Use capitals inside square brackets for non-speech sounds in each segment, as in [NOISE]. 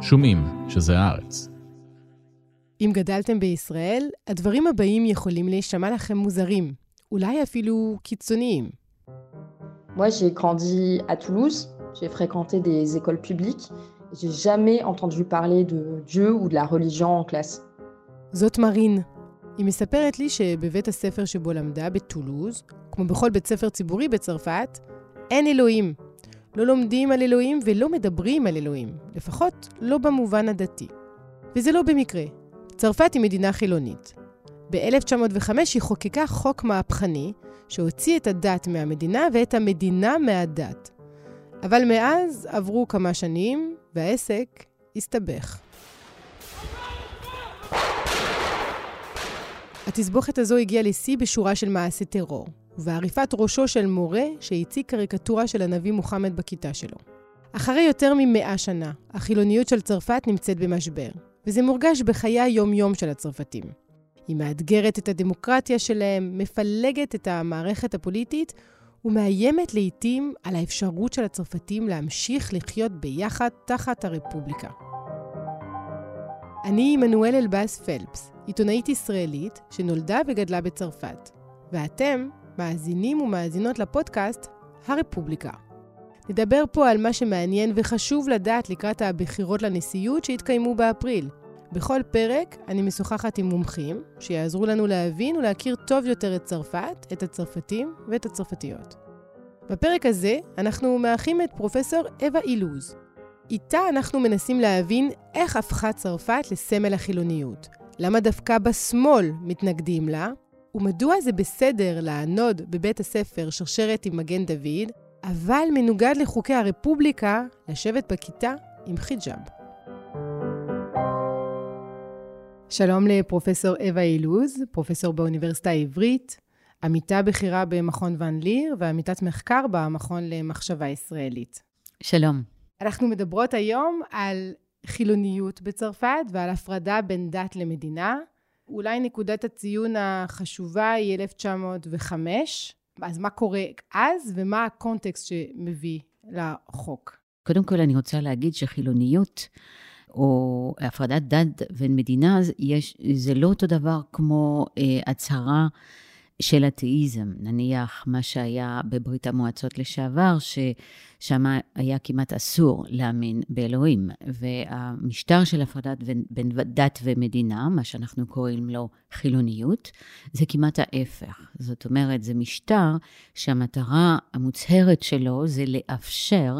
שומעים שזה הארץ. אם גדלתם בישראל, הדברים הבאים יכולים להישמע לכם מוזרים, אולי אפילו קיצוניים. Moi, j'ai grandi à Toulouse, j'ai fréquenté des écoles publiques, et j'ai jamais entendu parler de Dieu ou de la religion en classe. זאת מרין. היא מספרת לי שבבית הספר שבו למדה, בטולוז, כמו בכל בית ספר ציבורי בצרפת, אין אלוהים. לא לומדים על אלוהים ולא מדברים על אלוהים, לפחות לא במובן הדתי. וזה לא במקרה. צרפת היא מדינה חילונית. ב-1905 היא חוקקה חוק מהפכני שהוציא את הדת מהמדינה ואת המדינה מהדת. אבל מאז עברו כמה שנים והעסק הסתבך. התסבוכת הזו הגיעה לשיא בשורה של מעשי טרור, ובעריפת ראשו של מורה שהציג קריקטורה של הנביא מוחמד בכיתה שלו. אחרי יותר ממאה שנה, החילוניות של צרפת נמצאת במשבר, וזה מורגש בחיי היום-יום של הצרפתים. היא מאתגרת את הדמוקרטיה שלהם, מפלגת את המערכת הפוליטית, ומאיימת לעתים על האפשרות של הצרפתים להמשיך לחיות ביחד תחת הרפובליקה. אני עמנואל אלבאס פלפס, עיתונאית ישראלית שנולדה וגדלה בצרפת, ואתם מאזינים ומאזינות לפודקאסט הרפובליקה. נדבר פה על מה שמעניין וחשוב לדעת לקראת הבחירות לנשיאות שהתקיימו באפריל. בכל פרק אני משוחחת עם מומחים שיעזרו לנו להבין ולהכיר טוב יותר את צרפת, את הצרפתים ואת הצרפתיות. בפרק הזה אנחנו מארחים את פרופסור אווה אילוז. איתה אנחנו מנסים להבין איך הפכה צרפת לסמל החילוניות, למה דווקא בשמאל מתנגדים לה, ומדוע זה בסדר לענוד בבית הספר שרשרת עם מגן דוד, אבל מנוגד לחוקי הרפובליקה לשבת בכיתה עם חיג'אב. שלום לפרופסור אווה אילוז, פרופסור באוניברסיטה העברית, עמיתה בכירה במכון ון ליר ועמיתת מחקר במכון למחשבה ישראלית. שלום. אנחנו מדברות היום על חילוניות בצרפת ועל הפרדה בין דת למדינה. אולי נקודת הציון החשובה היא 1905. אז מה קורה אז ומה הקונטקסט שמביא לחוק? קודם כל אני רוצה להגיד שחילוניות או הפרדת דת ומדינה, יש, זה לא אותו דבר כמו אה, הצהרה של אתאיזם, נניח מה שהיה בברית המועצות לשעבר, ששם היה כמעט אסור להאמין באלוהים. והמשטר של הפרדת בין דת ומדינה, מה שאנחנו קוראים לו חילוניות, זה כמעט ההפך. זאת אומרת, זה משטר שהמטרה המוצהרת שלו זה לאפשר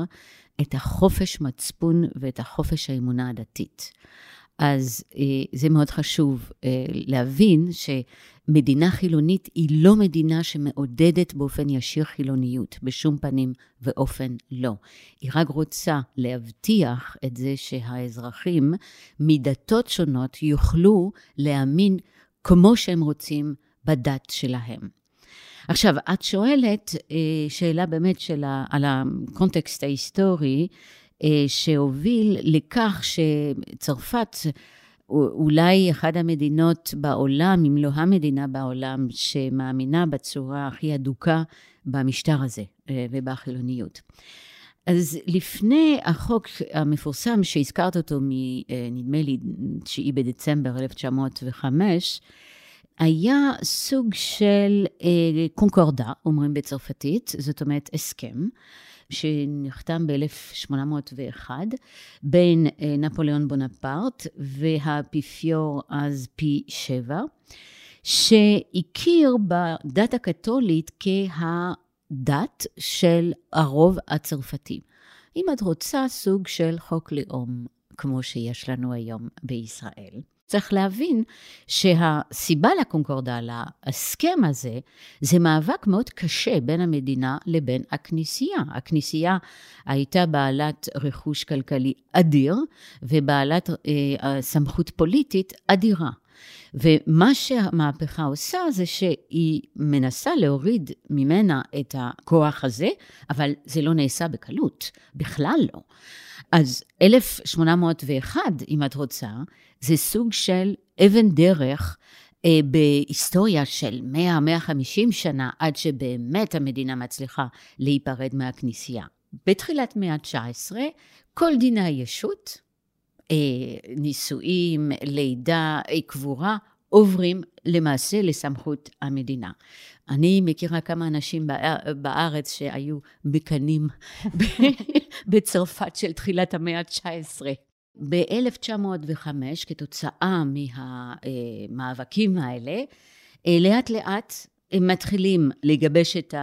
את החופש מצפון ואת החופש האמונה הדתית. אז אה, זה מאוד חשוב אה, להבין שמדינה חילונית היא לא מדינה שמעודדת באופן ישיר חילוניות, בשום פנים ואופן לא. היא רק רוצה להבטיח את זה שהאזרחים מדתות שונות יוכלו להאמין כמו שהם רוצים בדת שלהם. עכשיו, את שואלת אה, שאלה באמת של ה, על הקונטקסט ההיסטורי, אה, שהוביל לכך שצרפת אולי אחת המדינות בעולם, אם לא המדינה בעולם, שמאמינה בצורה הכי אדוקה במשטר הזה אה, ובחילוניות. אז לפני החוק המפורסם שהזכרת אותו, נדמה לי 9 בדצמבר 1905, היה סוג של אה, קונקורדה, אומרים בצרפתית, זאת אומרת הסכם, שנחתם ב-1801 בין אה, נפוליאון בונפרט והאפיפיור אז פי שבע, שהכיר בדת הקתולית כהדת של הרוב הצרפתי. אם את רוצה סוג של חוק לאום, כמו שיש לנו היום בישראל. צריך להבין שהסיבה לקונקורדה, להסכם הזה, זה מאבק מאוד קשה בין המדינה לבין הכנסייה. הכנסייה הייתה בעלת רכוש כלכלי אדיר ובעלת אה, סמכות פוליטית אדירה. ומה שהמהפכה עושה זה שהיא מנסה להוריד ממנה את הכוח הזה, אבל זה לא נעשה בקלות, בכלל לא. אז 1801, אם את רוצה, זה סוג של אבן דרך אה, בהיסטוריה של 100-150 שנה, עד שבאמת המדינה מצליחה להיפרד מהכנסייה. בתחילת מאה ה-19, כל דיני הישות נישואים, לידה, קבורה, עוברים למעשה לסמכות המדינה. אני מכירה כמה אנשים בארץ שהיו מקנים [LAUGHS] בצרפת של תחילת המאה ה-19. ב-1905, כתוצאה מהמאבקים האלה, לאט לאט הם מתחילים לגבש את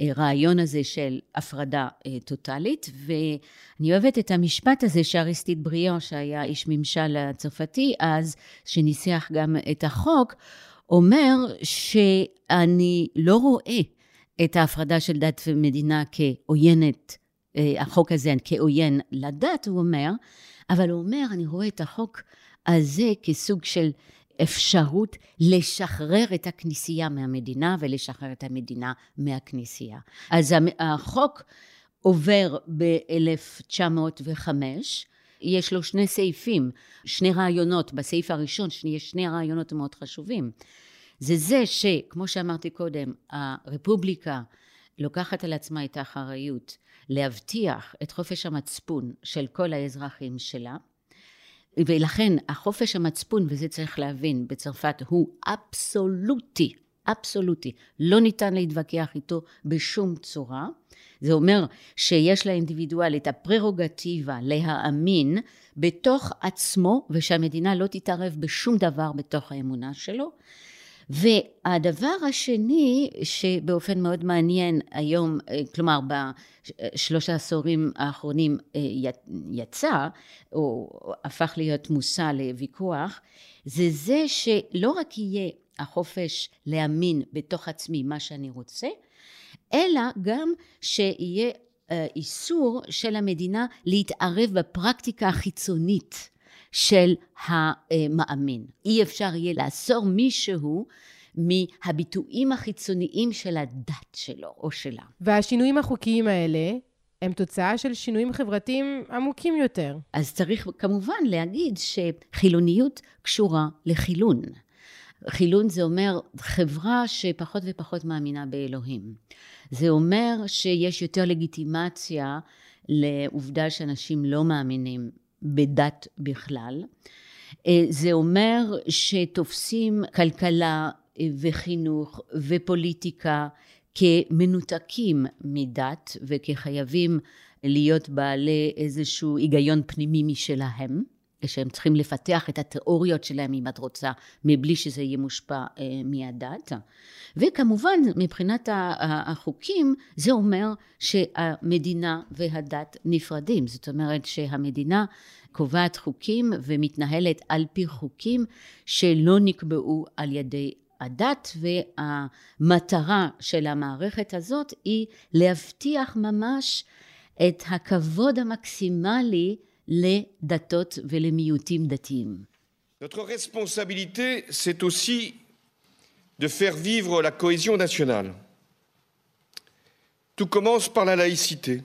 הרעיון הזה של הפרדה טוטאלית, ואני אוהבת את המשפט הזה שאריסטיד בריאו, שהיה איש ממשל הצרפתי אז, שניסח גם את החוק, אומר שאני לא רואה את ההפרדה של דת ומדינה כעוינת, החוק הזה כעוין לדת, הוא אומר, אבל הוא אומר, אני רואה את החוק הזה כסוג של אפשרות לשחרר את הכנסייה מהמדינה ולשחרר את המדינה מהכנסייה. אז החוק עובר ב-1905, יש לו שני סעיפים, שני רעיונות, בסעיף הראשון יש שני רעיונות מאוד חשובים. זה זה שכמו שאמרתי קודם, הרפובליקה לוקחת על עצמה את האחריות להבטיח את חופש המצפון של כל האזרחים שלה, ולכן החופש המצפון, וזה צריך להבין, בצרפת הוא אבסולוטי, אבסולוטי. לא ניתן להתווכח איתו בשום צורה. זה אומר שיש לאינדיבידואל את הפררוגטיבה להאמין בתוך עצמו, ושהמדינה לא תתערב בשום דבר בתוך האמונה שלו. והדבר השני שבאופן מאוד מעניין היום, כלומר בשלושה העשורים האחרונים יצא, או הפך להיות מושא לוויכוח, זה זה שלא רק יהיה החופש להאמין בתוך עצמי מה שאני רוצה, אלא גם שיהיה איסור של המדינה להתערב בפרקטיקה החיצונית של המאמין. אי אפשר יהיה לאסור מישהו מהביטויים החיצוניים של הדת שלו או שלה. והשינויים החוקיים האלה הם תוצאה של שינויים חברתיים עמוקים יותר. אז צריך כמובן להגיד שחילוניות קשורה לחילון. חילון זה אומר חברה שפחות ופחות מאמינה באלוהים. זה אומר שיש יותר לגיטימציה לעובדה שאנשים לא מאמינים בדת בכלל. אה, זה אומר שתופסים כלכלה אה, וחינוך ופוליטיקה כמנותקים מדת וכחייבים להיות בעלי איזשהו היגיון פנימי משלהם. שהם צריכים לפתח את התיאוריות שלהם, אם את רוצה, מבלי שזה יהיה מושפע אה, מהדת. וכמובן, מבחינת החוקים, זה אומר שהמדינה והדת נפרדים. זאת אומרת שהמדינה קובעת חוקים ומתנהלת על פי חוקים שלא נקבעו על ידי הדת והמטרה של המערכת הזאת היא להבטיח ממש את הכבוד המקסימלי לדתות ולמיעוטים דתיים. Notre responsabilité, c'est aussi de faire vivre la cohésion nationale. Tout commence par la laïcité.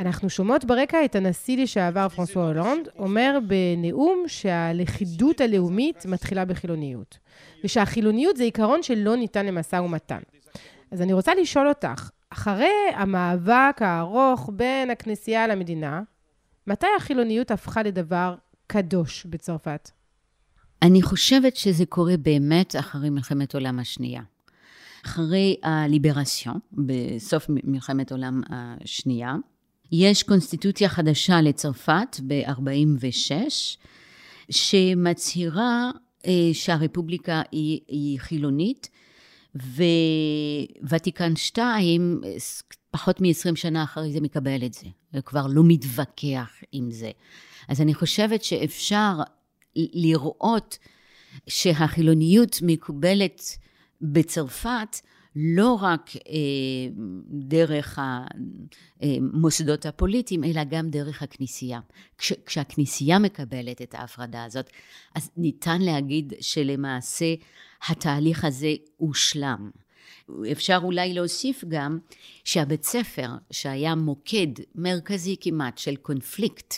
אנחנו שומעות ברקע את הנשיא לשעבר פרנסואה הולנד אומר בנאום שהלכידות הלאומית מתחילה בחילוניות, ושהחילוניות זה עיקרון שלא ניתן למשא ומתן. אז אני רוצה לשאול אותך, אחרי המאבק הארוך בין הכנסייה למדינה, מתי החילוניות הפכה לדבר קדוש בצרפת? אני חושבת שזה קורה באמת אחרי מלחמת העולם השנייה. אחרי הליברציון, בסוף מלחמת העולם השנייה, יש קונסטיטוציה חדשה לצרפת ב-46, שמצהירה אה, שהרפובליקה היא, היא חילונית, וותיקן 2, פחות מ-20 שנה אחרי זה מקבל את זה, וכבר לא מתווכח עם זה. אז אני חושבת שאפשר לראות שהחילוניות מקובלת בצרפת לא רק אה, דרך המוסדות הפוליטיים, אלא גם דרך הכנסייה. כש, כשהכנסייה מקבלת את ההפרדה הזאת, אז ניתן להגיד שלמעשה התהליך הזה הושלם. אפשר אולי להוסיף גם שהבית ספר, שהיה מוקד מרכזי כמעט של קונפליקט,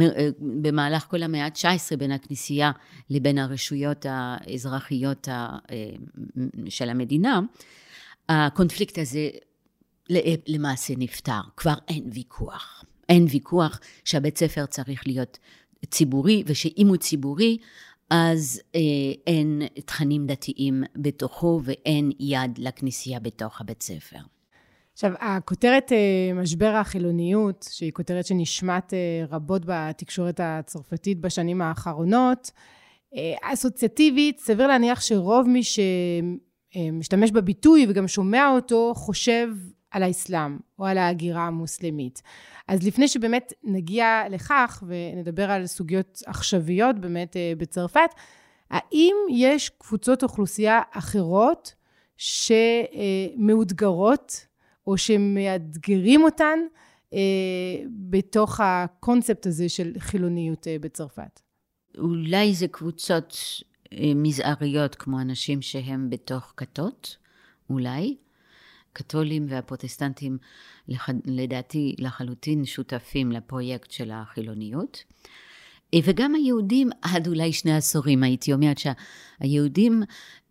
אה, במהלך כל המאה ה-19 בין הכנסייה לבין הרשויות האזרחיות אה, של המדינה, הקונפליקט הזה למעשה נפתר, כבר אין ויכוח. אין ויכוח שהבית ספר צריך להיות ציבורי, ושאם הוא ציבורי, אז אה, אין תכנים דתיים בתוכו ואין יד לכנסייה בתוך הבית ספר. עכשיו, הכותרת אה, משבר החילוניות, שהיא כותרת שנשמעת אה, רבות בתקשורת הצרפתית בשנים האחרונות, אה, אסוציאטיבית, סביר להניח שרוב מי שמשתמש בביטוי וגם שומע אותו, חושב על האסלאם או על ההגירה המוסלמית. אז לפני שבאמת נגיע לכך ונדבר על סוגיות עכשוויות באמת בצרפת, האם יש קבוצות אוכלוסייה אחרות שמאותגרות או שמאתגרים אותן אה, בתוך הקונספט הזה של חילוניות אה, בצרפת? אולי זה קבוצות אה, מזעריות כמו אנשים שהם בתוך כתות, אולי. הקתולים והפרוטסטנטים לדעתי לחלוטין שותפים לפרויקט של החילוניות. אה, וגם היהודים עד אולי שני עשורים הייתי אומרת שהיהודים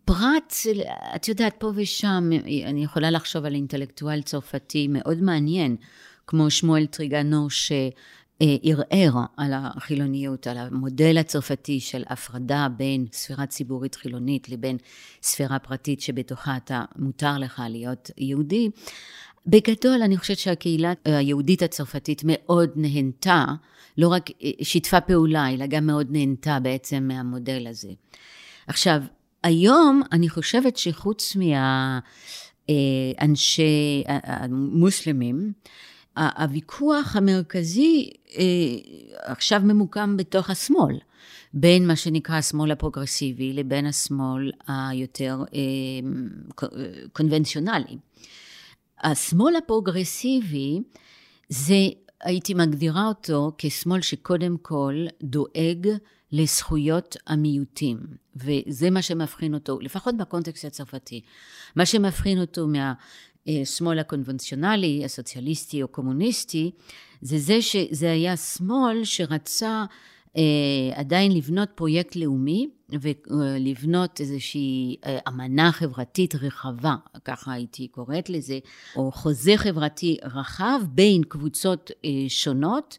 פרט, את יודעת, פה ושם, אני יכולה לחשוב על אינטלקטואל צרפתי מאוד מעניין, כמו שמואל טריגנו, שערער על החילוניות, על המודל הצרפתי של הפרדה בין ספירה ציבורית חילונית לבין ספירה פרטית שבתוכה אתה מותר לך להיות יהודי. בגדול, אני חושבת שהקהילה היהודית הצרפתית מאוד נהנתה, לא רק שיתפה פעולה, אלא גם מאוד נהנתה בעצם מהמודל הזה. עכשיו, היום אני חושבת שחוץ מהאנשי המוסלמים, הוויכוח המרכזי אה, עכשיו ממוקם בתוך השמאל, בין מה שנקרא השמאל הפרוגרסיבי לבין השמאל היותר אה, קונבנציונלי. השמאל הפרוגרסיבי זה, הייתי מגדירה אותו כשמאל שקודם כל דואג לזכויות המיעוטים, וזה מה שמבחין אותו, לפחות בקונטקסט הצרפתי, מה שמבחין אותו מהשמאל הקונבנציונלי, הסוציאליסטי או קומוניסטי, זה זה שזה היה שמאל שרצה אה, עדיין לבנות פרויקט לאומי ולבנות איזושהי אה, אמנה חברתית רחבה, ככה הייתי קוראת לזה, או חוזה חברתי רחב בין קבוצות אה, שונות.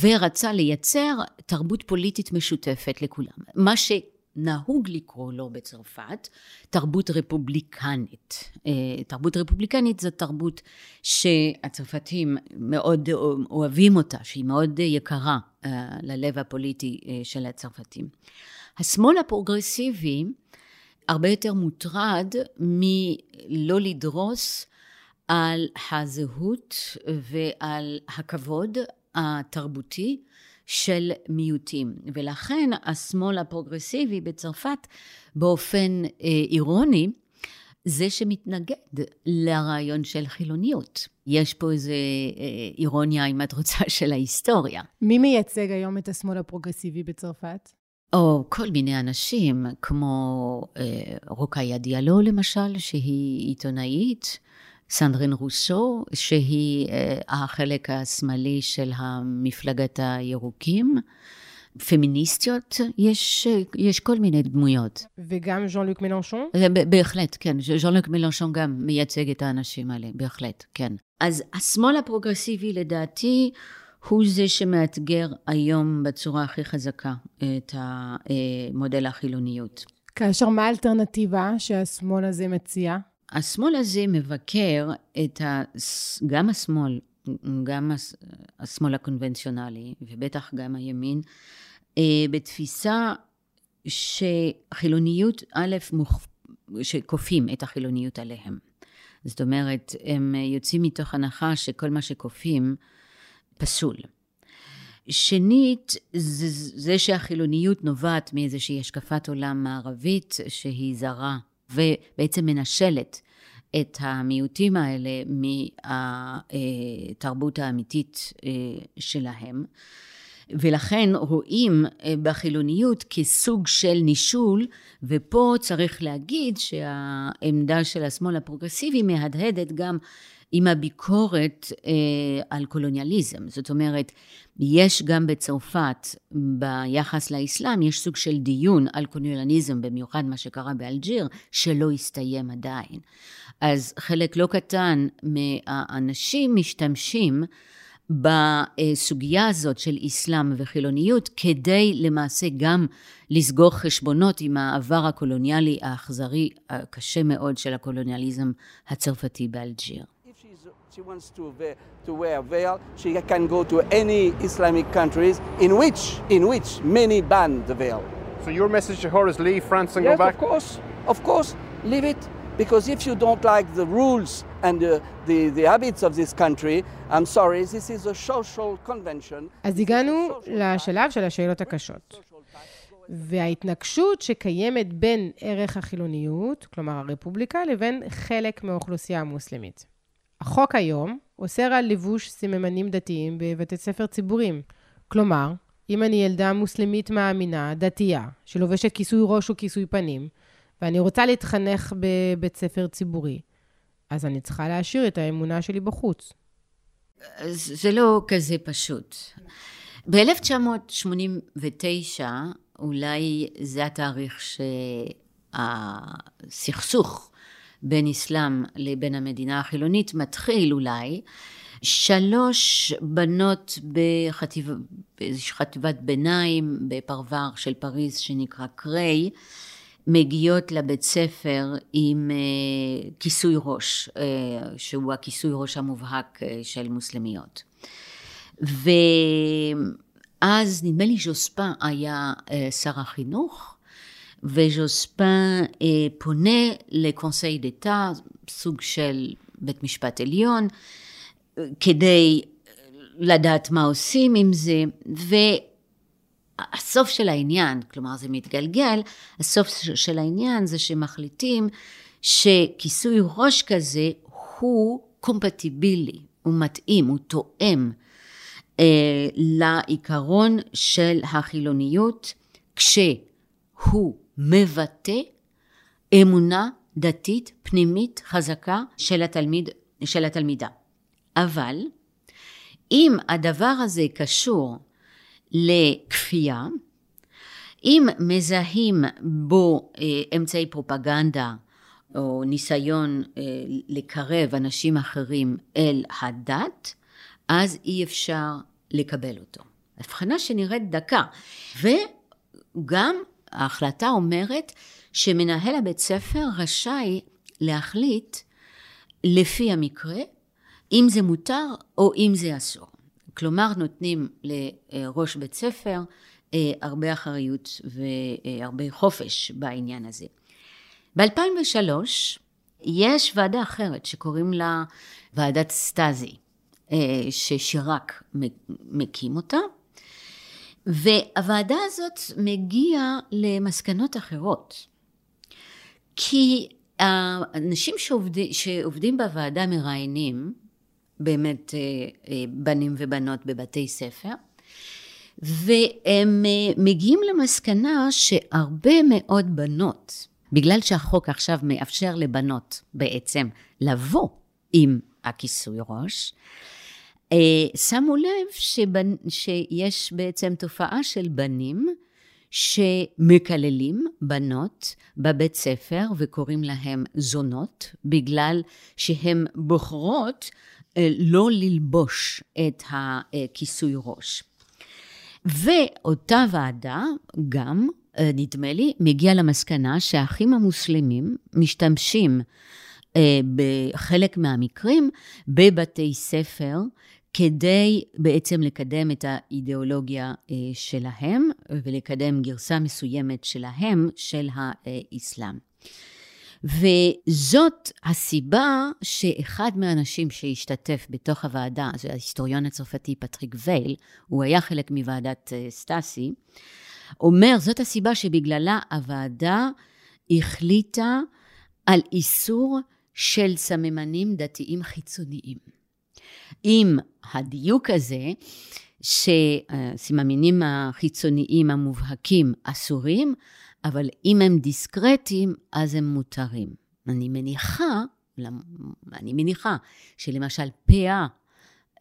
ורצה לייצר תרבות פוליטית משותפת לכולם. מה שנהוג לקרוא לו בצרפת תרבות רפובליקנית. אה, תרבות רפובליקנית זו תרבות שהצרפתים מאוד אוהבים אותה, שהיא מאוד יקרה אה, ללב הפוליטי אה, של הצרפתים. השמאל הפרוגרסיבי הרבה יותר מוטרד מלא לדרוס על הזהות ועל הכבוד התרבותי של מיעוטים. ולכן השמאל הפרוגרסיבי בצרפת באופן אה, אירוני זה שמתנגד לרעיון של חילוניות. יש פה איזה אה, אירוניה, אם את רוצה, [LAUGHS] של ההיסטוריה. מי מייצג היום את השמאל הפרוגרסיבי בצרפת? או כל מיני אנשים, כמו אה, רוקאיה דיאלו למשל, שהיא עיתונאית, סנדרין רוסו, שהיא אה, החלק השמאלי של המפלגת הירוקים. פמיניסטיות, יש, יש כל מיני דמויות. וגם ז'אן לוק מלנשון? בהחלט, כן. ז'אן לוק מלנשון גם מייצג את האנשים האלה, בהחלט, כן. אז השמאל הפרוגרסיבי לדעתי הוא זה שמאתגר היום בצורה הכי חזקה את המודל החילוניות. כאשר מה האלטרנטיבה שהשמאל הזה מציע? השמאל הזה מבקר את ה... גם השמאל, גם השמאל הקונבנציונלי, ובטח גם הימין, אה, בתפיסה שחילוניות, א', מוכ... שכופים את החילוניות עליהם. זאת אומרת, הם יוצאים מתוך הנחה שכל מה שכופים פסול. שנית, זה, זה שהחילוניות נובעת מאיזושהי השקפת עולם מערבית שהיא זרה ובעצם מנשלת את המיעוטים האלה מהתרבות האמיתית אה, שלהם. ולכן רואים אה, בחילוניות כסוג של נישול, ופה צריך להגיד שהעמדה של השמאל הפרוגרסיבי מהדהדת גם עם הביקורת אה, על קולוניאליזם. זאת אומרת, יש גם בצרפת, ביחס לאסלאם, יש סוג של דיון על קולוניאליזם, במיוחד מה שקרה באלג'יר, שלא הסתיים עדיין. אז חלק לא קטן מהאנשים משתמשים בסוגיה הזאת של אסלאם וחילוניות, כדי למעשה גם לסגור חשבונות עם העבר הקולוניאלי האכזרי, הקשה מאוד של הקולוניאליזם הצרפתי באלג'יר. she wants to wear, to wear a veil, she can go to any Islamic countries in which, in which many ban the veil. So your message to her is leave France and yes, go back? of course, of course, leave it. Because if you don't like the rules and the, the, the habits of this country, I'm sorry, this is a social convention. אז הגענו לשלב של השאלות הקשות. וההתנגשות שקיימת בין ערך החילוניות, כלומר הרפובליקה, לבין חלק מהאוכלוסייה המוסלמית. החוק היום אוסר על לבוש סממנים דתיים בבתי ספר ציבוריים. כלומר, אם אני ילדה מוסלמית מאמינה, דתייה, שלובשת כיסוי ראש או כיסוי פנים, ואני רוצה להתחנך בבית ספר ציבורי, אז אני צריכה להשאיר את האמונה שלי בחוץ. זה לא כזה פשוט. ב-1989, אולי זה התאריך שהסכסוך בין אסלאם לבין המדינה החילונית מתחיל אולי. שלוש בנות בחטיב, בחטיבת ביניים בפרבר של פריז שנקרא קריי, מגיעות לבית ספר עם uh, כיסוי ראש, uh, שהוא הכיסוי ראש המובהק uh, של מוסלמיות. ואז נדמה לי ז'וספן היה שר החינוך, וז'וספן פונה לקונסי דתה, סוג של בית משפט עליון, כדי לדעת מה עושים עם זה, ו... הסוף של העניין, כלומר זה מתגלגל, הסוף של העניין זה שמחליטים שכיסוי ראש כזה הוא קומפטיבילי, הוא מתאים, הוא תואם אה, לעיקרון של החילוניות, כשהוא מבטא אמונה דתית פנימית חזקה של, התלמיד, של התלמידה. אבל אם הדבר הזה קשור לכפייה, אם מזהים בו אה, אמצעי פרופגנדה או ניסיון אה, לקרב אנשים אחרים אל הדת, אז אי אפשר לקבל אותו. הבחנה שנראית דקה. וגם ההחלטה אומרת שמנהל הבית ספר רשאי להחליט לפי המקרה אם זה מותר או אם זה אסור. כלומר, נותנים לראש בית ספר אה, הרבה אחריות והרבה חופש בעניין הזה. ב-2003 יש ועדה אחרת שקוראים לה ועדת סטאזי, אה, ששיראק מקים אותה, והוועדה הזאת מגיעה למסקנות אחרות. כי האנשים שעובדים, שעובדים בוועדה מראיינים באמת אה, אה, בנים ובנות בבתי ספר, והם אה, מגיעים למסקנה שהרבה מאוד בנות, בגלל שהחוק עכשיו מאפשר לבנות בעצם לבוא עם הכיסוי ראש, שמו לב שבנ... שיש בעצם תופעה של בנים שמקללים בנות בבית ספר וקוראים להם זונות בגלל שהן בוחרות לא ללבוש את הכיסוי ראש. ואותה ועדה גם, אה, נדמה לי, מגיעה למסקנה שהאחים המוסלמים משתמשים אה, בחלק מהמקרים בבתי ספר כדי בעצם לקדם את האידיאולוגיה שלהם ולקדם גרסה מסוימת שלהם של האסלאם. וזאת הסיבה שאחד מהאנשים שהשתתף בתוך הוועדה, זה ההיסטוריון הצרפתי פטריק וייל, הוא היה חלק מוועדת אה, סטאסי, אומר, זאת הסיבה שבגללה הוועדה החליטה על איסור של סממנים דתיים חיצוניים. עם הדיוק הזה, שהסממנים החיצוניים המובהקים אסורים, אבל אם הם דיסקרטיים, אז הם מותרים. אני מניחה, אני מניחה שלמשל פאה,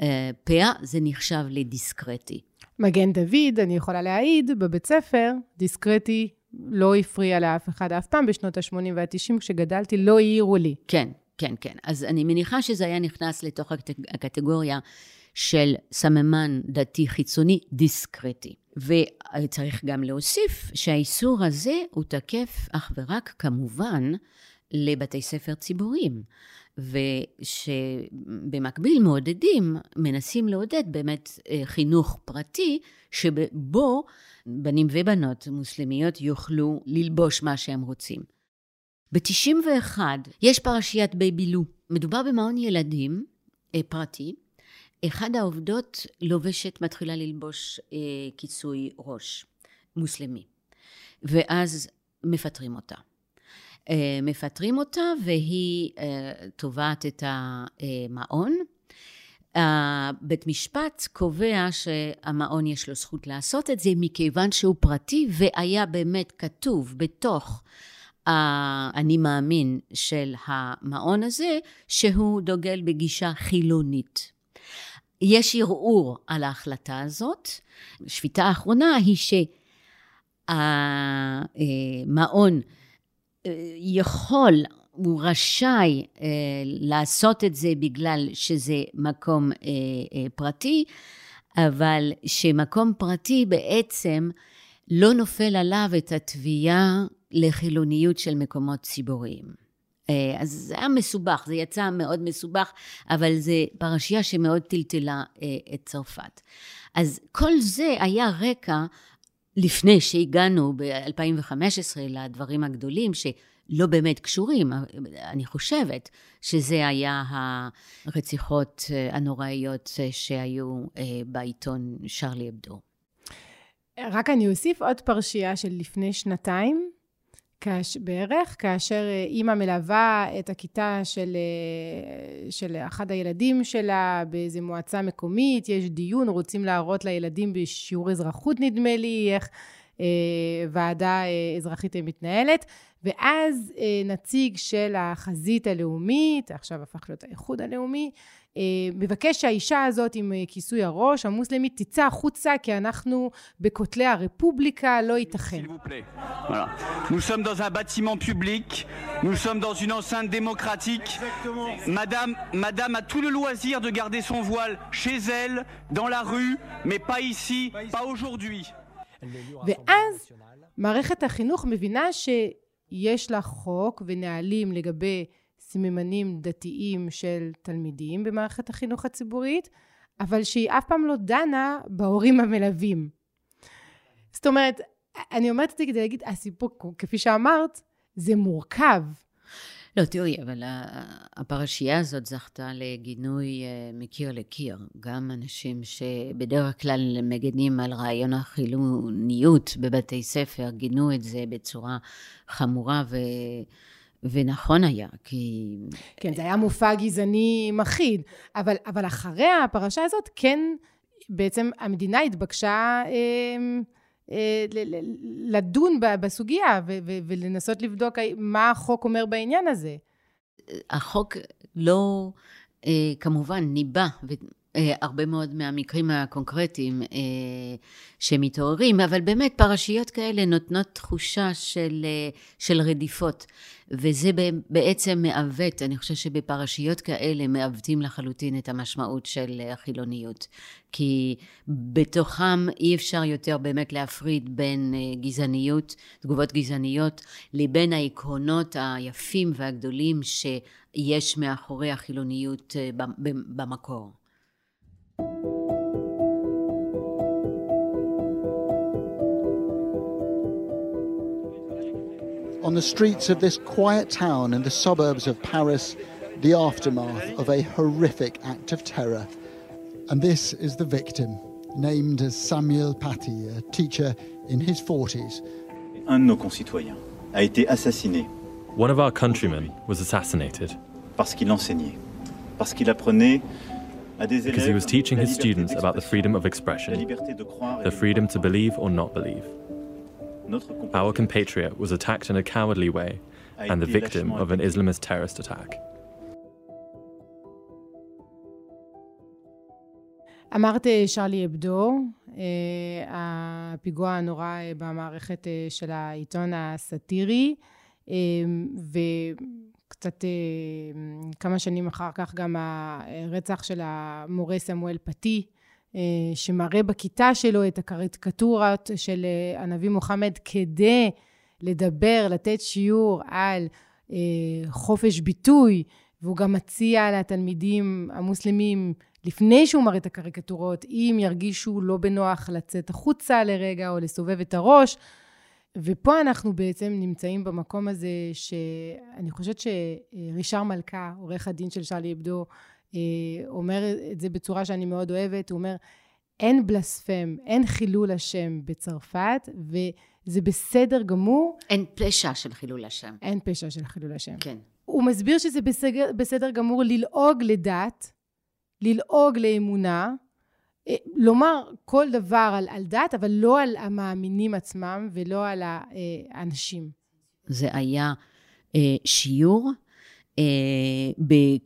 אה, פאה זה נחשב לדיסקרטי. מגן דוד, אני יכולה להעיד, בבית ספר, דיסקרטי לא הפריע לאף אחד אף פעם בשנות ה-80 וה-90, כשגדלתי לא העירו לי. כן, כן, כן. אז אני מניחה שזה היה נכנס לתוך הקטגוריה של סממן דתי חיצוני דיסקרטי. וצריך גם להוסיף שהאיסור הזה הוא תקף אך ורק כמובן לבתי ספר ציבוריים. ושבמקביל מעודדים, מנסים לעודד באמת אה, חינוך פרטי, שבו בנים ובנות מוסלמיות יוכלו ללבוש מה שהם רוצים. ב-91 יש פרשיית בייבילו. מדובר במעון ילדים אה, פרטי. אחד העובדות לובשת, מתחילה ללבוש אה, כיסוי ראש מוסלמי. ואז מפטרים אותה. אה, מפטרים אותה והיא אה, תובעת את המעון. בית משפט קובע שהמעון יש לו זכות לעשות את זה מכיוון שהוא פרטי והיה באמת כתוב בתוך האני מאמין של המעון הזה שהוא דוגל בגישה חילונית. יש ערעור על ההחלטה הזאת. שביתה האחרונה היא שהמעון יכול, הוא רשאי אה, לעשות את זה בגלל שזה מקום אה, אה, פרטי, אבל שמקום פרטי בעצם לא נופל עליו את התביעה לחילוניות של מקומות ציבוריים. אה, אז זה היה מסובך, זה יצא מאוד מסובך, אבל זו פרשייה שמאוד טלטלה אה, את צרפת. אז כל זה היה רקע לפני שהגענו ב-2015 לדברים הגדולים שלא באמת קשורים, אני חושבת שזה היה הרציחות הנוראיות שהיו אה, בעיתון שרלי אבדו. רק אני אוסיף עוד פרשייה של לפני שנתיים, כאש, בערך, כאשר אה, אימא מלווה את הכיתה של, אה, של אחד הילדים שלה באיזה מועצה מקומית, יש דיון, רוצים להראות לילדים בשיעור אזרחות נדמה לי, איך אה, ועדה אה, אזרחית מתנהלת, ואז אה, נציג של החזית הלאומית, עכשיו הפך להיות האיחוד הלאומי, מבקש שהאישה הזאת עם אה, כיסוי הראש, המוסלמית, תצא החוצה כי אנחנו בכותלי הרפובליקה, לא ייתכן. Nous sommes dans un bâtiment public, nous sommes dans une enceinte démocratique. Madame, Madame a tout le loisir de garder son voile chez elle, dans la rue, mais pas ici, pas aujourd'hui. ואז מערכת החינוך מבינה שיש לה חוק ונהלים לגבי סממנים דתיים של תלמידים במערכת החינוך הציבורית, אבל שהיא אף פעם לא דנה בהורים המלווים. זאת אומרת, אני אומרת את זה כדי להגיד, הסיפור, כפי שאמרת, זה מורכב. לא, תראי, אבל הפרשייה הזאת זכתה לגינוי אה, מקיר לקיר. גם אנשים שבדרך כלל מגנים על רעיון החילוניות בבתי ספר, גינו את זה בצורה חמורה ו... ונכון היה, כי... כן, זה היה מופע גזעני מחריד, אבל, אבל אחרי הפרשה הזאת, כן, בעצם המדינה התבקשה אה, אה, לדון בסוגיה ולנסות לבדוק מה החוק אומר בעניין הזה. החוק לא, אה, כמובן, ניבא הרבה מאוד מהמקרים הקונקרטיים אה, שמתעוררים, אבל באמת פרשיות כאלה נותנות תחושה של, אה, של רדיפות, וזה בעצם מעוות, אני חושבת שבפרשיות כאלה מעוותים לחלוטין את המשמעות של החילוניות, כי בתוכם אי אפשר יותר באמת להפריד בין גזעניות, תגובות גזעניות, לבין העקרונות היפים והגדולים שיש מאחורי החילוניות במקור. On the streets of this quiet town in the suburbs of Paris, the aftermath of a horrific act of terror. And this is the victim, named as Samuel Paty, a teacher in his 40s. Un de nos concitoyens a été assassiné. One of our countrymen was assassinated. Parce qu'il enseignait. Parce qu'il apprenait because he was teaching his students about the freedom of expression, the freedom to believe or not believe. Our compatriot was attacked in a cowardly way and the victim of an Islamist terrorist attack. אמרת שרלי אבדו, הפיגוע הנורא במערכת של העיתון הסאטירי, ו... קצת כמה שנים אחר כך גם הרצח של המורה סמואל פתי, שמראה בכיתה שלו את הקריקטורות של הנביא מוחמד כדי לדבר, לתת שיעור על חופש ביטוי, והוא גם מציע לתלמידים המוסלמים, לפני שהוא מראה את הקריקטורות, אם ירגישו לא בנוח לצאת החוצה לרגע או לסובב את הראש. ופה אנחנו בעצם נמצאים במקום הזה שאני חושבת שרישר מלכה, עורך הדין של שרלי אבדו, אה, אומר את זה בצורה שאני מאוד אוהבת, הוא אומר, אין בלספם, אין חילול השם בצרפת, וזה בסדר גמור. אין פשע של חילול השם. אין פשע של חילול השם. כן. הוא מסביר שזה בסדר, בסדר גמור ללעוג לדת, ללעוג לאמונה, לומר כל דבר על, על דת, אבל לא על המאמינים עצמם ולא על אה, האנשים. זה היה אה, שיעור אה,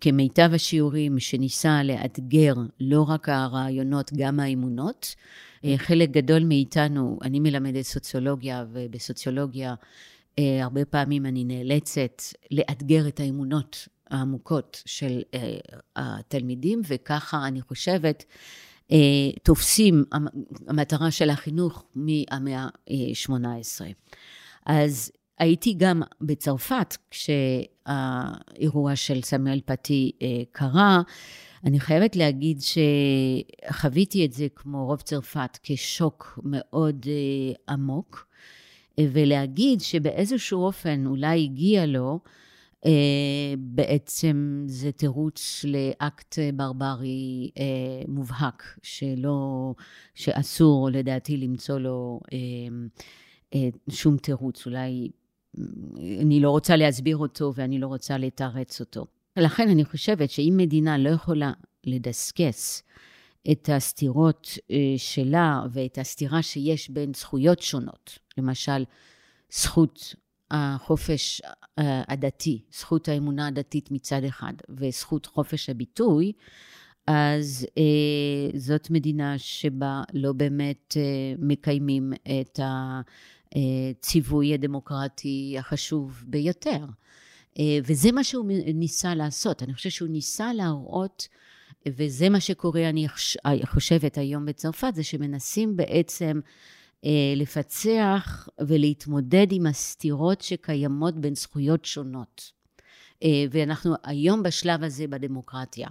כמיטב השיעורים שניסה לאתגר לא רק הרעיונות, גם האמונות. אה, חלק גדול מאיתנו, אני מלמדת סוציולוגיה, ובסוציולוגיה אה, הרבה פעמים אני נאלצת לאתגר את האמונות העמוקות של אה, התלמידים, וככה אני חושבת, אה, תופסים המטרה של החינוך מהמאה ה-18. אז הייתי גם בצרפת כשהאירוע של סמואל פתי קרה. אני חייבת להגיד שחוויתי את זה כמו רוב צרפת כשוק מאוד עמוק. ולהגיד שבאיזשהו אופן אולי הגיע לו, אה, בעצם זה תירוץ לאקט ברברי אה, מובהק, שלא, שאסור לדעתי למצוא לו אה, אה, שום תירוץ. אולי אני לא רוצה להסביר אותו ואני לא רוצה לתרץ אותו. לכן אני חושבת שאם מדינה לא יכולה לדסקס את הסתירות אה, שלה ואת הסתירה שיש בין זכויות שונות, למשל, זכות החופש אה, הדתי, זכות האמונה הדתית מצד אחד, וזכות חופש הביטוי, אז אה, זאת מדינה שבה לא באמת אה, מקיימים את הציווי הדמוקרטי החשוב ביותר. אה, וזה מה שהוא ניסה לעשות. אני חושבת שהוא ניסה להראות וזה מה שקורה, אני חושבת היום בצרפת, זה שמנסים בעצם אה, לפצח ולהתמודד עם הסתירות שקיימות בין זכויות שונות. אה, ואנחנו היום בשלב הזה בדמוקרטיה,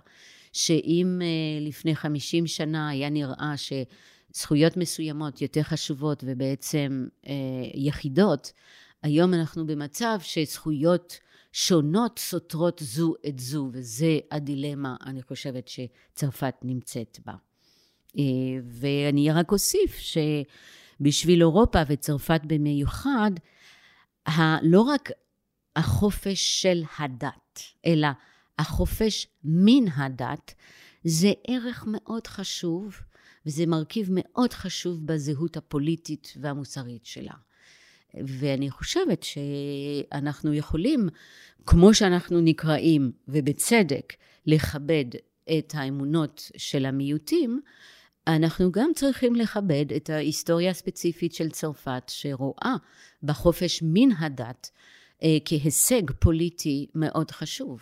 שאם אה, לפני 50 שנה היה נראה שזכויות מסוימות יותר חשובות ובעצם אה, יחידות, היום אנחנו במצב שזכויות שונות סותרות זו את זו, וזה הדילמה, אני חושבת, שצרפת נמצאת בה. אה, ואני רק אוסיף שבשביל אירופה וצרפת במיוחד, לא רק החופש של הדת, אלא החופש מן הדת, זה ערך מאוד חשוב, וזה מרכיב מאוד חשוב בזהות הפוליטית והמוסרית שלה. ואני חושבת שאנחנו יכולים, כמו שאנחנו נקראים, ובצדק, לכבד את האמונות של המיעוטים, אנחנו גם צריכים לכבד את ההיסטוריה הספציפית של צרפת, שרואה בחופש מן הדת אה, כהישג פוליטי מאוד חשוב.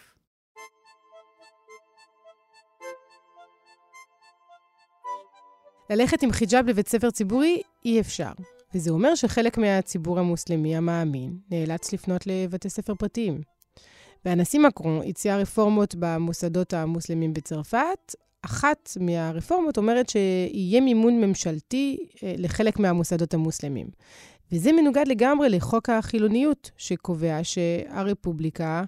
ללכת עם חיג'אב לבית ספר ציבורי אי אפשר. וזה אומר שחלק מהציבור המוסלמי המאמין נאלץ לפנות לבתי ספר פרטיים. והנשיא מקרון הציע רפורמות במוסדות המוסלמים בצרפת. אחת מהרפורמות אומרת שיהיה מימון ממשלתי אה, לחלק מהמוסדות המוסלמים. וזה מנוגד לגמרי לחוק החילוניות, שקובע שהרפובליקה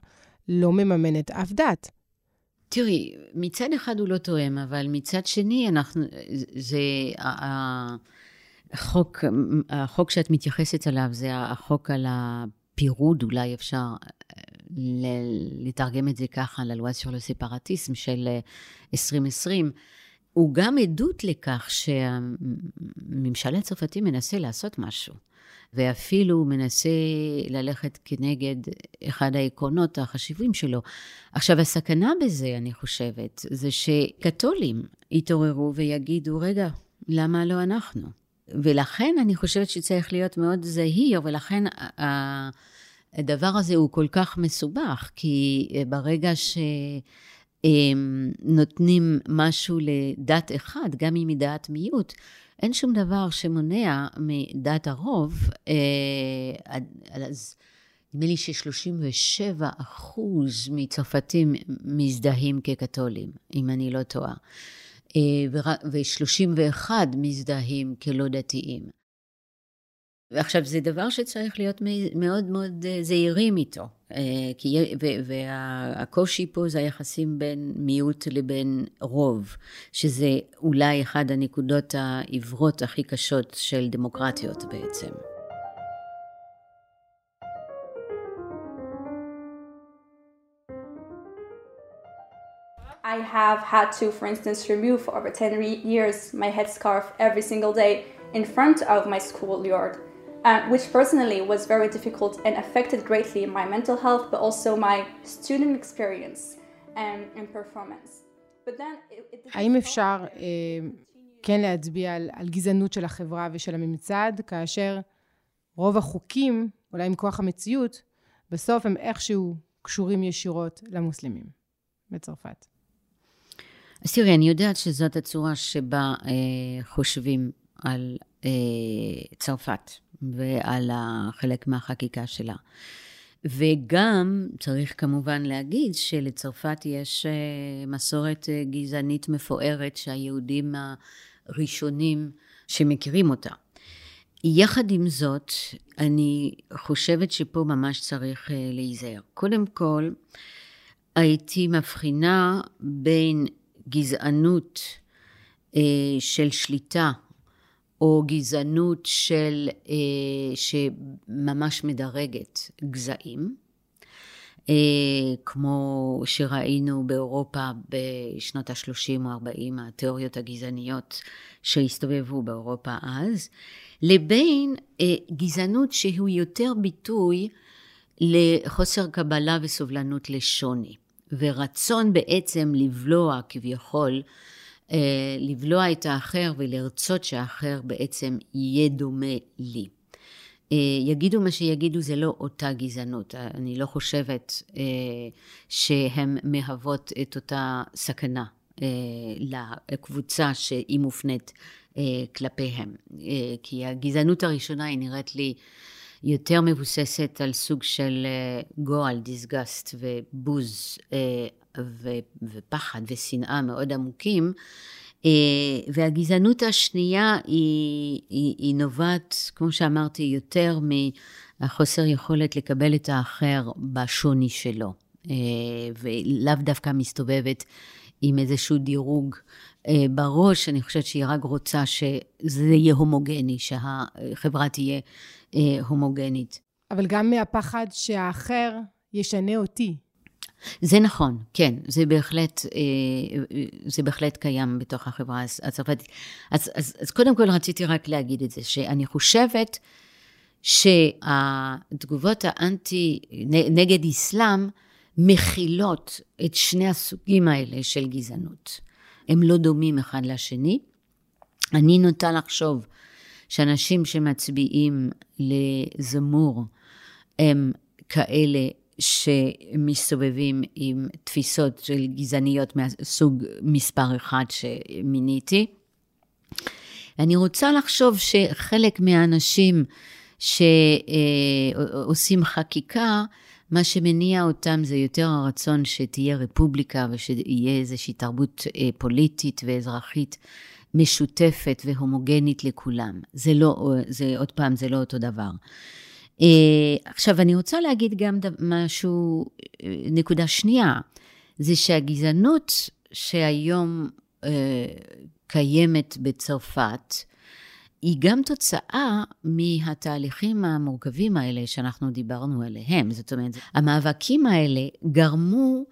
לא מממנת אף דת. תראי, מצד אחד הוא לא תואם, אבל מצד שני, אנחנו, זה, החוק, החוק שאת מתייחסת אליו זה החוק על הפירוד, אולי אפשר לתרגם את זה ככה, ללואז של הספרטיסם של 2020. הוא גם עדות לכך שהממשל הצרפתי מנסה לעשות משהו, ואפילו מנסה ללכת כנגד אחד העקרונות החשיבים שלו. עכשיו, הסכנה בזה, אני חושבת, זה שקתולים יתעוררו ויגידו, רגע, למה לא אנחנו? ולכן אני חושבת שצריך להיות מאוד זהיר, ולכן הדבר הזה הוא כל כך מסובך, כי ברגע שנותנים משהו לדת אחד, גם אם היא דעת מיעוט, אין שום דבר שמונע מדעת הרוב, אז נדמה לי ש-37 אחוז מצרפתים מזדהים כקתולים, אם אני לא טועה. ו-31 מזדהים כלא דתיים. ועכשיו, זה דבר שצריך להיות מאוד מאוד אה, זהירים איתו. אה, כי, והקושי פה זה היחסים בין מיעוט לבין רוב, שזה אולי אחד הנקודות העיוורות הכי קשות של דמוקרטיות בעצם. I have had to, for instance, remove for over 10 years my headscarf every single day in front of my schoolyard, uh, which personally was very difficult and affected greatly my mental health, but also my student experience and, and performance. But then it, it האם אפשר uh, כן להצביע על, על גזענות של החברה ושל הממצד, כאשר רוב החוקים, אולי עם כוח המציאות, בסוף הם איכשהו קשורים ישירות למוסלמים בצרפת? אז תראי, אני יודעת שזאת הצורה שבה אה, חושבים על אה, צרפת ועל חלק מהחקיקה שלה. וגם צריך כמובן להגיד שלצרפת יש אה, מסורת אה, גזענית מפוארת שהיהודים הראשונים שמכירים אותה. יחד עם זאת, אני חושבת שפה ממש צריך אה, להיזהר. קודם כל, הייתי מבחינה בין גזענות של שליטה, או גזענות של, אה, שממש מדרגת גזעים, אה, כמו שראינו באירופה בשנות ה-30 או 40, התיאוריות הגזעניות שהסתובבו באירופה אז, לבין אה, גזענות שהוא יותר ביטוי לחוסר קבלה וסובלנות לשוני. ורצון בעצם לבלוע כביכול, לבלוע את האחר ולרצות שהאחר בעצם יהיה דומה לי. אה, יגידו מה שיגידו, זה לא אותה גזענות. אני לא חושבת אה, שהן מהוות את אותה סכנה לקבוצה שהיא מופנית כלפיהם. כי הגזענות הראשונה היא נראית לי יותר מבוססת על סוג של אה, גועל, דיסגסט ובוז אה, ופחד ושנאה מאוד עמוקים. אה, והגזענות השנייה היא, היא, היא נובעת, כמו שאמרתי, יותר מהחוסר יכולת לקבל את האחר בשוני שלו, ולאו דווקא מסתובבת עם איזשהו דירוג בראש, אני חושבת שהיא רק רוצה שזה יהיה הומוגני, שהחברה תהיה אה, הומוגנית. אבל גם מהפחד שהאחר ישנה אותי. זה נכון, כן, זה בהחלט, אה, זה בהחלט קיים בתוך החברה הצרפתית. אז, אז, אז קודם כל רציתי רק להגיד את זה, שאני חושבת שהתגובות האנטי, נגד אסלאם, מכילות את שני הסוגים האלה של גזענות. הם לא דומים אחד לשני. אני נוטה לחשוב שאנשים שמצביעים לזמור הם כאלה שמסתובבים עם תפיסות של גזעניות מהסוג מספר אחד שמיניתי. אני רוצה לחשוב שחלק מהאנשים שעושים חקיקה, מה שמניע אותם זה יותר הרצון שתהיה רפובליקה ושיהיה איזושהי תרבות אה, פוליטית ואזרחית משותפת והומוגנית לכולם. זה לא, זה עוד פעם, זה לא אותו דבר. Uh, עכשיו, אני רוצה להגיד גם משהו, אה, נקודה שנייה, זה שהגזענות שהיום uh, קיימת בצרפת, היא גם תוצאה מהתהליכים המורכבים האלה שאנחנו דיברנו עליהם. זאת אומרת, המאבקים האלה גרמו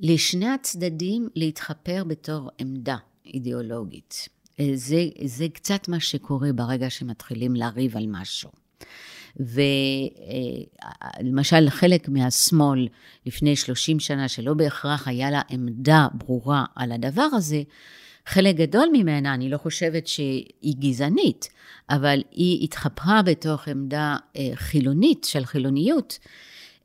לשני הצדדים להתחפר בתור עמדה אידיאולוגית. זה, זה קצת מה שקורה ברגע שמתחילים לריב על משהו. ולמשל, חלק מהשמאל לפני 30 שנה, שלא בהכרח היה לה עמדה ברורה על הדבר הזה, חלק גדול ממנה, אני לא חושבת שהיא גזענית, אבל היא התחפרה בתוך עמדה אה, חילונית של חילוניות,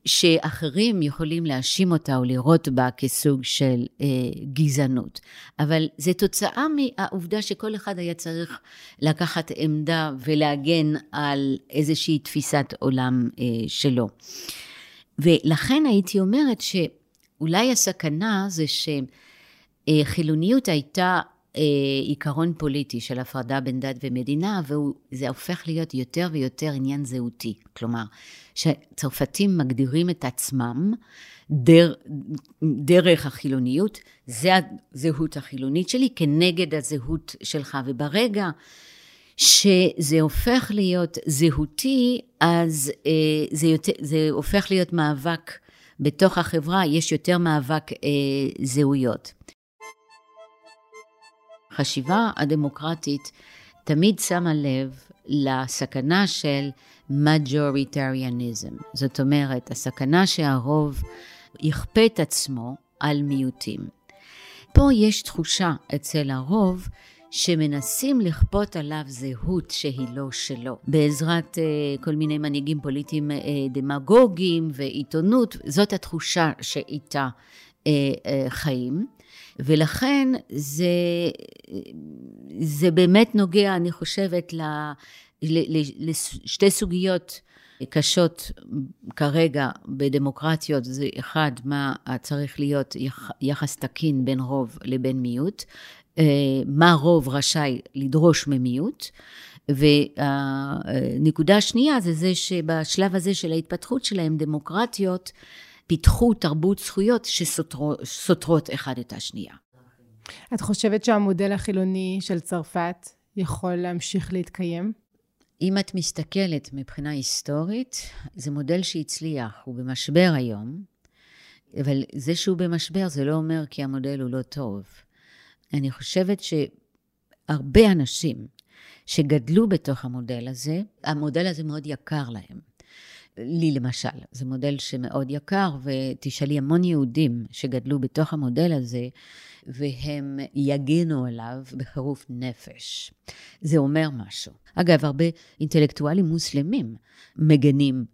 שאחרים יכולים להאשים אותה או לראות בה כסוג של אה, גזענות. אבל זה תוצאה מהעובדה שכל אחד היה צריך לקחת עמדה ולהגן על איזושהי תפיסת עולם אה, שלו. ולכן הייתי אומרת שאולי הסכנה זה שחילוניות הייתה אה, עיקרון פוליטי של הפרדה בין דת ומדינה, וזה הופך להיות יותר ויותר עניין זהותי. כלומר, שצרפתים מגדירים את עצמם דר, דרך החילוניות, זה הזהות החילונית שלי כנגד הזהות שלך. וברגע שזה הופך להיות זהותי, אז אה, זה, יותר, זה הופך להיות מאבק בתוך החברה, יש יותר מאבק אה, זהויות. החשיבה הדמוקרטית תמיד שמה לב לסכנה של majorитarianism. זאת אומרת, הסכנה שהרוב יכפה את עצמו על מיעוטים. פה יש תחושה אצל הרוב שמנסים לכפות עליו זהות שהיא לא שלו, בעזרת uh, כל מיני מנהיגים פוליטיים uh, דמגוגיים ועיתונות, זאת התחושה שאיתה uh, uh, חיים. ולכן זה, זה באמת נוגע, אני חושבת, ל, ל, לשתי סוגיות קשות כרגע בדמוקרטיות, זה אחד, מה צריך להיות יחס תקין בין רוב לבין מיעוט, אה, מה רוב רשאי לדרוש ממיעוט, והנקודה השנייה זה זה שבשלב הזה של ההתפתחות שלהם, דמוקרטיות, פיתחו תרבות זכויות שסותרות אחד את השנייה. את חושבת שהמודל החילוני של צרפת יכול להמשיך להתקיים? אם את מסתכלת מבחינה היסטורית, זה מודל שהצליח, הוא במשבר היום, אבל זה שהוא במשבר זה לא אומר כי המודל הוא לא טוב. אני חושבת שהרבה אנשים שגדלו בתוך המודל הזה, המודל הזה מאוד יקר להם. לי למשל, זה מודל שמאוד יקר, ותשאלי המון יהודים שגדלו בתוך המודל הזה, והם יגנו עליו בחירוף נפש. זה אומר משהו. אגב, הרבה אינטלקטואלים מוסלמים מגנים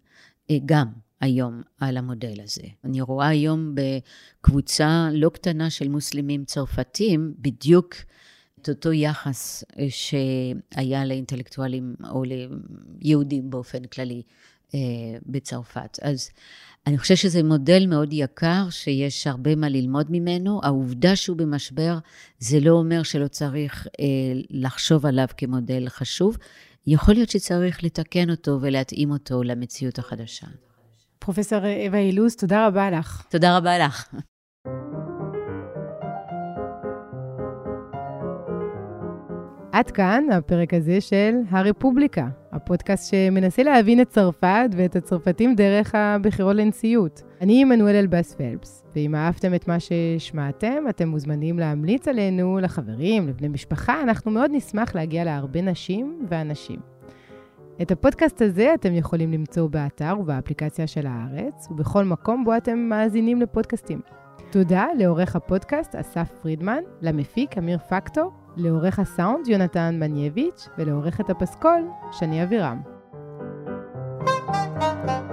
אה, גם היום על המודל הזה. אני רואה היום בקבוצה לא קטנה של מוסלמים צרפתים, בדיוק את אותו יחס אה, שהיה לאינטלקטואלים או ליהודים באופן כללי בצרפת. אז אני חושבת שזה מודל מאוד יקר, שיש הרבה מה ללמוד ממנו. העובדה שהוא במשבר, זה לא אומר שלא צריך אה, לחשוב עליו כמודל חשוב. יכול להיות שצריך לתקן אותו ולהתאים אותו למציאות החדשה. פרופסור אווה אילוז, תודה רבה לך. תודה רבה לך. עד כאן הפרק הזה של הרפובליקה, הפודקאסט שמנסה להבין את צרפת ואת הצרפתים דרך הבחירות לנשיאות. אני עמנואל אלבאס פלפס, ואם אהבתם את מה ששמעתם, אתם מוזמנים להמליץ עלינו לחברים, לבני משפחה, אנחנו מאוד נשמח להגיע להרבה נשים ואנשים. את הפודקאסט הזה אתם יכולים למצוא באתר ובאפליקציה של הארץ, ובכל מקום בו אתם מאזינים לפודקאסטים. תודה לעורך הפודקאסט אסף פרידמן, למפיק אמיר פקטור, לעורך הסאונד יונתן מנייביץ' ולעורכת הפסקול שני אבירם. thank you